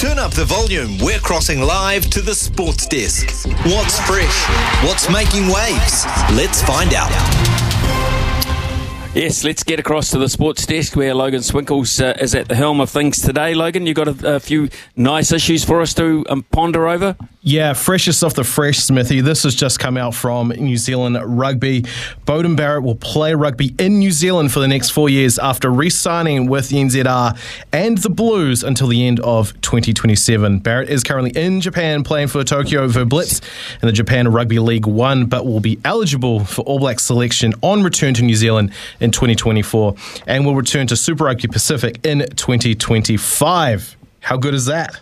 Turn up the volume. We're crossing live to the sports desk. What's fresh? What's making waves? Let's find out. Yes, let's get across to the sports desk where Logan Swinkels uh, is at the helm of things today. Logan, you've got a, a few nice issues for us to um, ponder over. Yeah, freshest off the fresh, Smithy. This has just come out from New Zealand Rugby. Beauden Barrett will play rugby in New Zealand for the next four years after re signing with the NZR and the Blues until the end of 2027. Barrett is currently in Japan playing for Toyota Verblitz in the Japan Rugby League One, but will be eligible for All Black selection on return to New Zealand in 2024 and will return to Super Rugby Pacific in 2025. How good is that?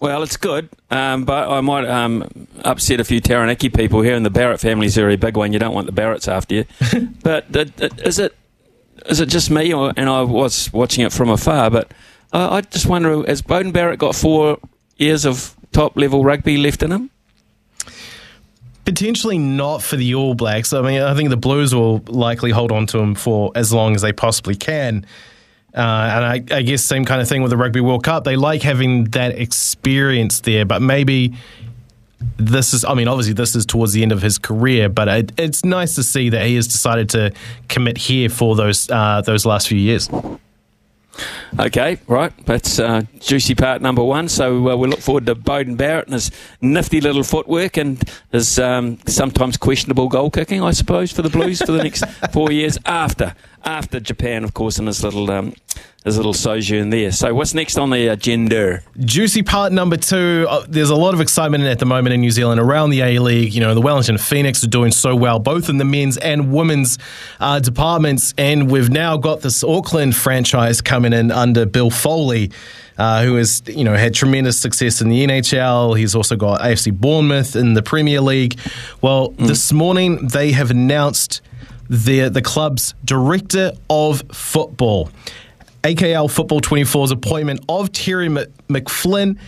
Well, it's good, um, but I might um, upset a few Taranaki people here, and the Barrett family is a very big one. You don't want the Barretts after you. but is it is it just me, or, and I was watching it from afar, but I, I just wonder, has Beauden Barrett got four years of top level rugby left in him? Potentially not for the All Blacks. I mean, I think the Blues will likely hold on to him for as long as they possibly can. Uh, and I, I, guess same kind of thing with the Rugby World Cup. They like having that experience there, but maybe this is. I mean, obviously this is towards the end of his career, but it, it's nice to see that he has decided to commit here for those uh, those last few years. Okay, right. That's uh, juicy part number one. So uh, we look forward to Beauden Barrett and his nifty little footwork and his um, sometimes questionable goal kicking, I suppose, for the Blues for the next four years after after Japan, of course, and his little um, his little sojourn there. So, what's next on the agenda? Juicy part number two. Uh, there's a lot of excitement at the moment in New Zealand around the A League. You know, the Wellington Phoenix are doing so well, both in the men's and women's uh, departments, and we've now got this Auckland franchise coming in under Bill Foley. Uh, who has you know had tremendous success in the NHL. He's also got AFC Bournemouth in the Premier League. Well, mm. this morning they have announced the the club's director of football. AKL Football 24's appointment of Terry McFlynn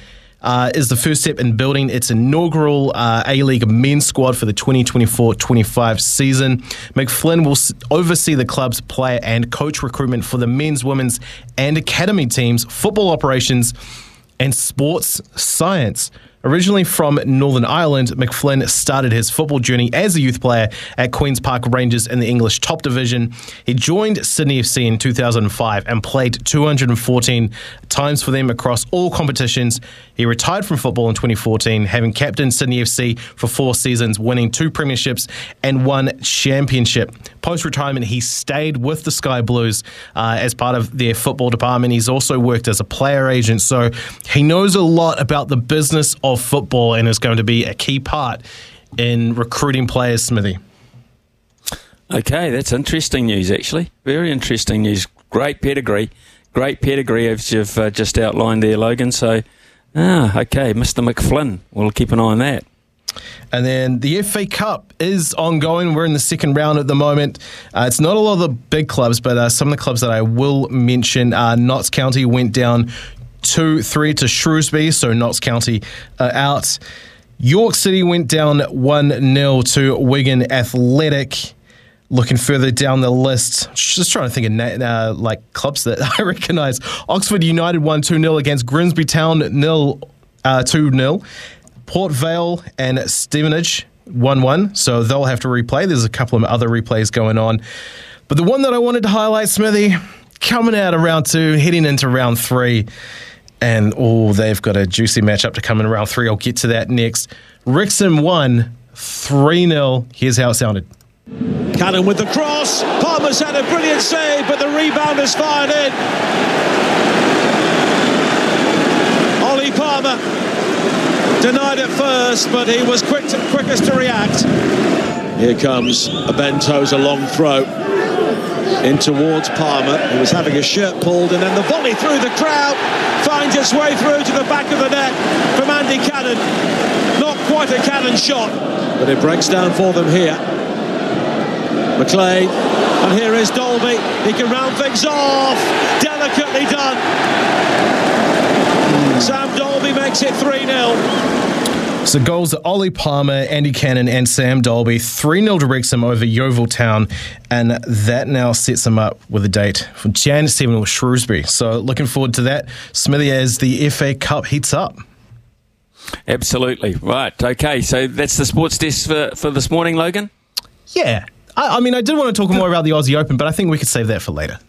uh, is the first step in building its inaugural uh, A League men's squad for the 2024 25 season. McFlynn will oversee the club's player and coach recruitment for the men's, women's, and academy teams, football operations, and sports science. Originally from Northern Ireland, McFlynn started his football journey as a youth player at Queen's Park Rangers in the English top division. He joined Sydney FC in 2005 and played 214 times for them across all competitions. He retired from football in 2014, having captained Sydney FC for four seasons, winning two premierships and one championship. Post retirement, he stayed with the Sky Blues uh, as part of their football department. He's also worked as a player agent, so he knows a lot about the business of of football and is going to be a key part in recruiting players, Smithy. Okay, that's interesting news, actually. Very interesting news. Great pedigree. Great pedigree, as you've uh, just outlined there, Logan. So, ah, okay, Mr. McFlynn. We'll keep an eye on that. And then the FA Cup is ongoing. We're in the second round at the moment. Uh, it's not a lot of the big clubs, but uh, some of the clubs that I will mention. Uh, Notts County went down 2 3 to Shrewsbury, so Notts County uh, out. York City went down 1 0 to Wigan Athletic. Looking further down the list, just trying to think of uh, like clubs that I recognise. Oxford United won 2 0 against Grimsby Town nil, uh, 2 0. Port Vale and Stevenage 1 1, so they'll have to replay. There's a couple of other replays going on. But the one that I wanted to highlight, Smithy, coming out of round two, heading into round three. And oh, they've got a juicy matchup to come in round three. I'll get to that next. Wrexham won 3 0. Here's how it sounded. Cannon with the cross. Palmer's had a brilliant save, but the rebound is fired in. Ollie Palmer denied it first, but he was quick to, quickest to react. Here comes a Ben Tozer's long throw in towards Palmer, who was having his shirt pulled, and then the volley through the crowd finds its its way through to the back of the net from Andy Cannon. Not quite a cannon shot, but it breaks down for them here. McClean, and here is Dalby. He can round things off. Delicately done. Sam Dalby makes it 3 0. So goals are Ollie Palmer, Andy Cannon, and Sam Dalby. 3 0 to Wrexham over Yeovil Town. And that now sets them up with a date for Jan 7 with Shrewsbury. So looking forward to that. Smithy as the FA Cup heats up. Absolutely. Right. Okay. So that's the sports desk for, for this morning, Logan? Yeah. I, I mean, I did want to talk more about the Aussie Open, but I think we could save that for later.